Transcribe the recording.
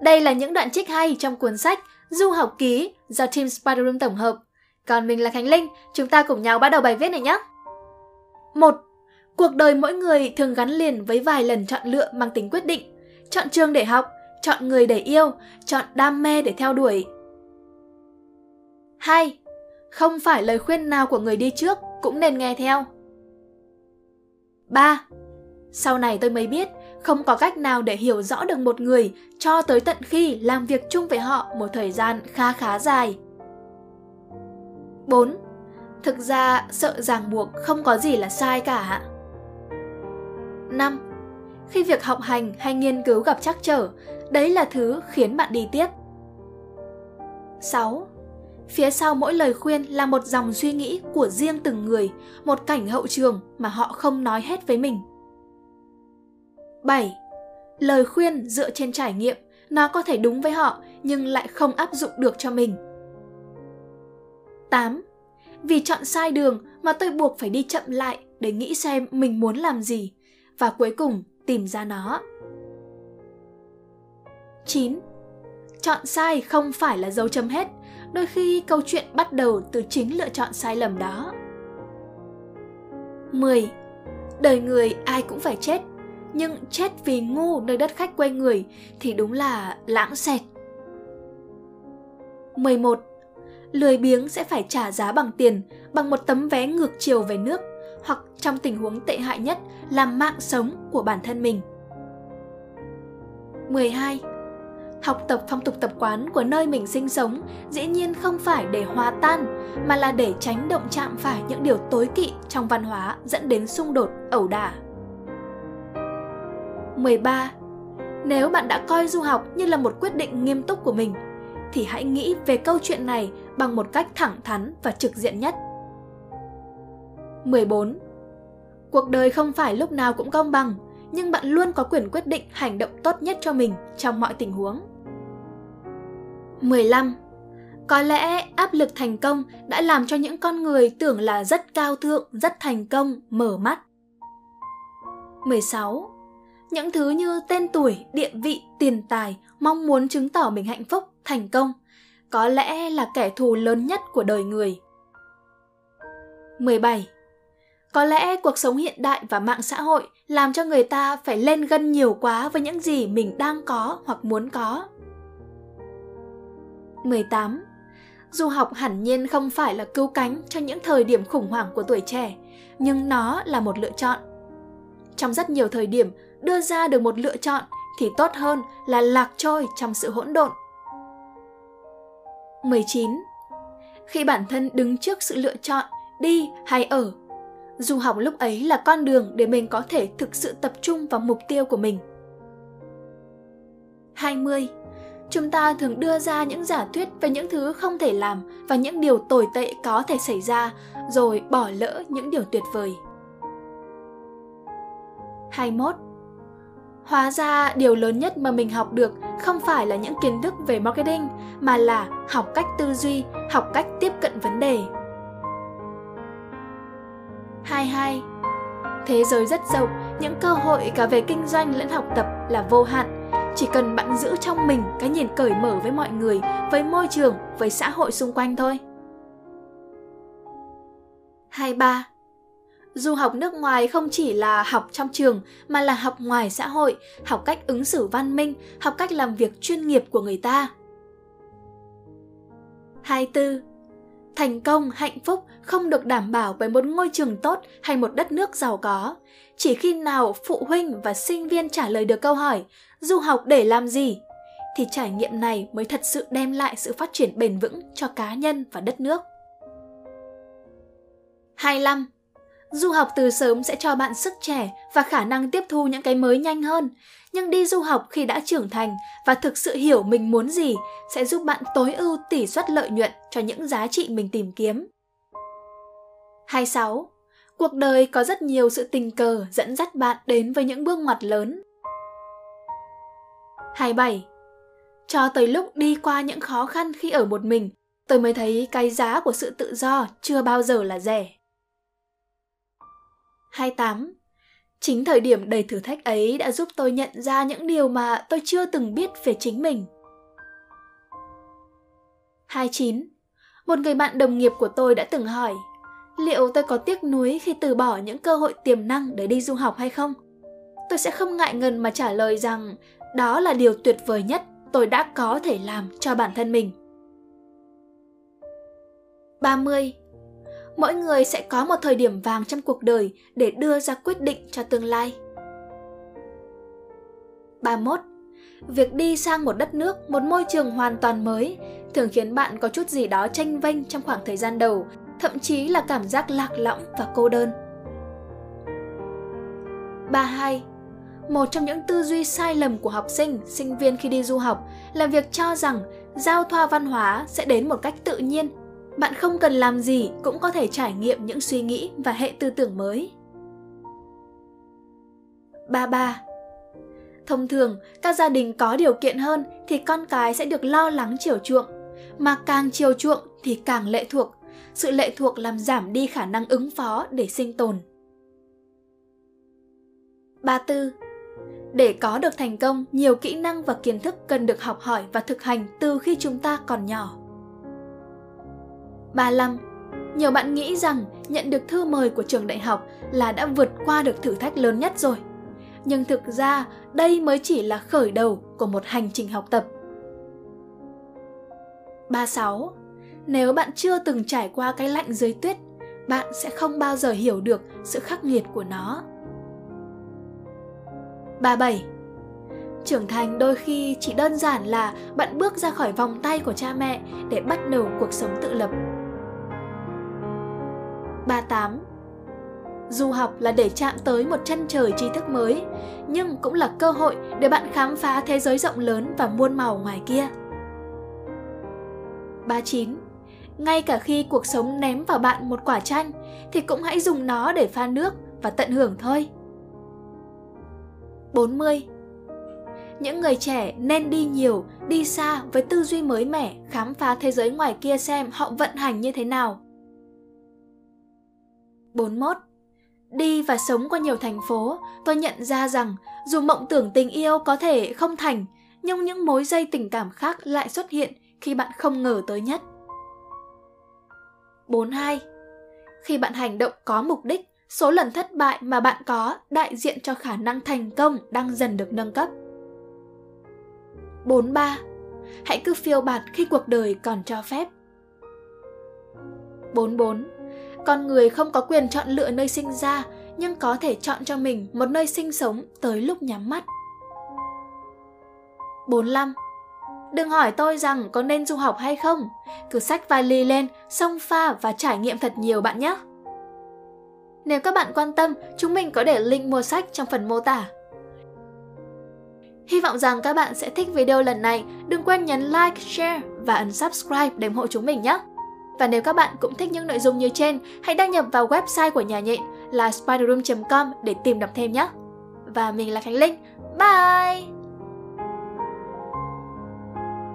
Đây là những đoạn trích hay trong cuốn sách Du học ký do Team Spiderroom tổng hợp. Còn mình là Khánh Linh, chúng ta cùng nhau bắt đầu bài viết này nhé. 1. Cuộc đời mỗi người thường gắn liền với vài lần chọn lựa mang tính quyết định. Chọn trường để học, chọn người để yêu, chọn đam mê để theo đuổi. 2. Không phải lời khuyên nào của người đi trước cũng nên nghe theo. 3. Sau này tôi mới biết, không có cách nào để hiểu rõ được một người cho tới tận khi làm việc chung với họ một thời gian khá khá dài. 4. Thực ra, sợ ràng buộc không có gì là sai cả. 5. Khi việc học hành hay nghiên cứu gặp trắc trở, đấy là thứ khiến bạn đi tiếp. 6. Phía sau mỗi lời khuyên là một dòng suy nghĩ của riêng từng người, một cảnh hậu trường mà họ không nói hết với mình. 7. Lời khuyên dựa trên trải nghiệm, nó có thể đúng với họ nhưng lại không áp dụng được cho mình. 8. Vì chọn sai đường mà tôi buộc phải đi chậm lại để nghĩ xem mình muốn làm gì và cuối cùng tìm ra nó. 9. Chọn sai không phải là dấu chấm hết, đôi khi câu chuyện bắt đầu từ chính lựa chọn sai lầm đó. 10. Đời người ai cũng phải chết, nhưng chết vì ngu nơi đất khách quê người thì đúng là lãng xẹt. 11. Lười biếng sẽ phải trả giá bằng tiền, bằng một tấm vé ngược chiều về nước, hoặc trong tình huống tệ hại nhất là mạng sống của bản thân mình. 12. Học tập phong tục tập quán của nơi mình sinh sống dĩ nhiên không phải để hòa tan, mà là để tránh động chạm phải những điều tối kỵ trong văn hóa dẫn đến xung đột, ẩu đả. 13. Nếu bạn đã coi du học như là một quyết định nghiêm túc của mình, thì hãy nghĩ về câu chuyện này bằng một cách thẳng thắn và trực diện nhất. 14. Cuộc đời không phải lúc nào cũng công bằng, nhưng bạn luôn có quyền quyết định hành động tốt nhất cho mình trong mọi tình huống. 15. Có lẽ áp lực thành công đã làm cho những con người tưởng là rất cao thượng, rất thành công, mở mắt. 16. Những thứ như tên tuổi, địa vị, tiền tài, mong muốn chứng tỏ mình hạnh phúc, thành công, có lẽ là kẻ thù lớn nhất của đời người. 17. Có lẽ cuộc sống hiện đại và mạng xã hội làm cho người ta phải lên gân nhiều quá với những gì mình đang có hoặc muốn có. 18. Du học hẳn nhiên không phải là cứu cánh cho những thời điểm khủng hoảng của tuổi trẻ, nhưng nó là một lựa chọn. Trong rất nhiều thời điểm, đưa ra được một lựa chọn thì tốt hơn là lạc trôi trong sự hỗn độn. 19. Khi bản thân đứng trước sự lựa chọn đi hay ở, du học lúc ấy là con đường để mình có thể thực sự tập trung vào mục tiêu của mình. 20 chúng ta thường đưa ra những giả thuyết về những thứ không thể làm và những điều tồi tệ có thể xảy ra, rồi bỏ lỡ những điều tuyệt vời. 21. Hóa ra điều lớn nhất mà mình học được không phải là những kiến thức về marketing, mà là học cách tư duy, học cách tiếp cận vấn đề. 22. Thế giới rất rộng, những cơ hội cả về kinh doanh lẫn học tập là vô hạn chỉ cần bạn giữ trong mình cái nhìn cởi mở với mọi người với môi trường với xã hội xung quanh thôi 23 Du học nước ngoài không chỉ là học trong trường mà là học ngoài xã hội, học cách ứng xử văn minh, học cách làm việc chuyên nghiệp của người ta. 24. Thành công, hạnh phúc không được đảm bảo bởi một ngôi trường tốt hay một đất nước giàu có. Chỉ khi nào phụ huynh và sinh viên trả lời được câu hỏi du học để làm gì thì trải nghiệm này mới thật sự đem lại sự phát triển bền vững cho cá nhân và đất nước. 25. Du học từ sớm sẽ cho bạn sức trẻ và khả năng tiếp thu những cái mới nhanh hơn, nhưng đi du học khi đã trưởng thành và thực sự hiểu mình muốn gì sẽ giúp bạn tối ưu tỷ suất lợi nhuận cho những giá trị mình tìm kiếm. 26. Cuộc đời có rất nhiều sự tình cờ dẫn dắt bạn đến với những bước ngoặt lớn. 27. Cho tới lúc đi qua những khó khăn khi ở một mình, tôi mới thấy cái giá của sự tự do chưa bao giờ là rẻ. 28. Chính thời điểm đầy thử thách ấy đã giúp tôi nhận ra những điều mà tôi chưa từng biết về chính mình. 29. Một người bạn đồng nghiệp của tôi đã từng hỏi, liệu tôi có tiếc nuối khi từ bỏ những cơ hội tiềm năng để đi du học hay không? Tôi sẽ không ngại ngần mà trả lời rằng, đó là điều tuyệt vời nhất tôi đã có thể làm cho bản thân mình. 30. Mỗi người sẽ có một thời điểm vàng trong cuộc đời để đưa ra quyết định cho tương lai. 31. Việc đi sang một đất nước, một môi trường hoàn toàn mới thường khiến bạn có chút gì đó tranh vênh trong khoảng thời gian đầu, thậm chí là cảm giác lạc lõng và cô đơn. 32. Một trong những tư duy sai lầm của học sinh, sinh viên khi đi du học là việc cho rằng giao thoa văn hóa sẽ đến một cách tự nhiên. Bạn không cần làm gì cũng có thể trải nghiệm những suy nghĩ và hệ tư tưởng mới. 33. Thông thường, các gia đình có điều kiện hơn thì con cái sẽ được lo lắng chiều chuộng, mà càng chiều chuộng thì càng lệ thuộc. Sự lệ thuộc làm giảm đi khả năng ứng phó để sinh tồn. 34. Để có được thành công, nhiều kỹ năng và kiến thức cần được học hỏi và thực hành từ khi chúng ta còn nhỏ. 35. Nhiều bạn nghĩ rằng nhận được thư mời của trường đại học là đã vượt qua được thử thách lớn nhất rồi. Nhưng thực ra, đây mới chỉ là khởi đầu của một hành trình học tập. 36. Nếu bạn chưa từng trải qua cái lạnh dưới tuyết, bạn sẽ không bao giờ hiểu được sự khắc nghiệt của nó. 37. Trưởng thành đôi khi chỉ đơn giản là bạn bước ra khỏi vòng tay của cha mẹ để bắt đầu cuộc sống tự lập. 38. Du học là để chạm tới một chân trời tri thức mới, nhưng cũng là cơ hội để bạn khám phá thế giới rộng lớn và muôn màu ngoài kia. 39. Ngay cả khi cuộc sống ném vào bạn một quả chanh thì cũng hãy dùng nó để pha nước và tận hưởng thôi. 40. Những người trẻ nên đi nhiều, đi xa với tư duy mới mẻ, khám phá thế giới ngoài kia xem họ vận hành như thế nào. 41. Đi và sống qua nhiều thành phố, tôi nhận ra rằng dù mộng tưởng tình yêu có thể không thành, nhưng những mối dây tình cảm khác lại xuất hiện khi bạn không ngờ tới nhất. 42. Khi bạn hành động có mục đích, số lần thất bại mà bạn có đại diện cho khả năng thành công đang dần được nâng cấp. 43. Hãy cứ phiêu bạt khi cuộc đời còn cho phép. 44. Con người không có quyền chọn lựa nơi sinh ra, nhưng có thể chọn cho mình một nơi sinh sống tới lúc nhắm mắt. 45. Đừng hỏi tôi rằng có nên du học hay không, cứ xách vali lên, xông pha và trải nghiệm thật nhiều bạn nhé. Nếu các bạn quan tâm, chúng mình có để link mua sách trong phần mô tả. Hy vọng rằng các bạn sẽ thích video lần này. Đừng quên nhấn like, share và ấn subscribe để ủng hộ chúng mình nhé. Và nếu các bạn cũng thích những nội dung như trên, hãy đăng nhập vào website của nhà nhện là spiderroom.com để tìm đọc thêm nhé. Và mình là Khánh Linh. Bye!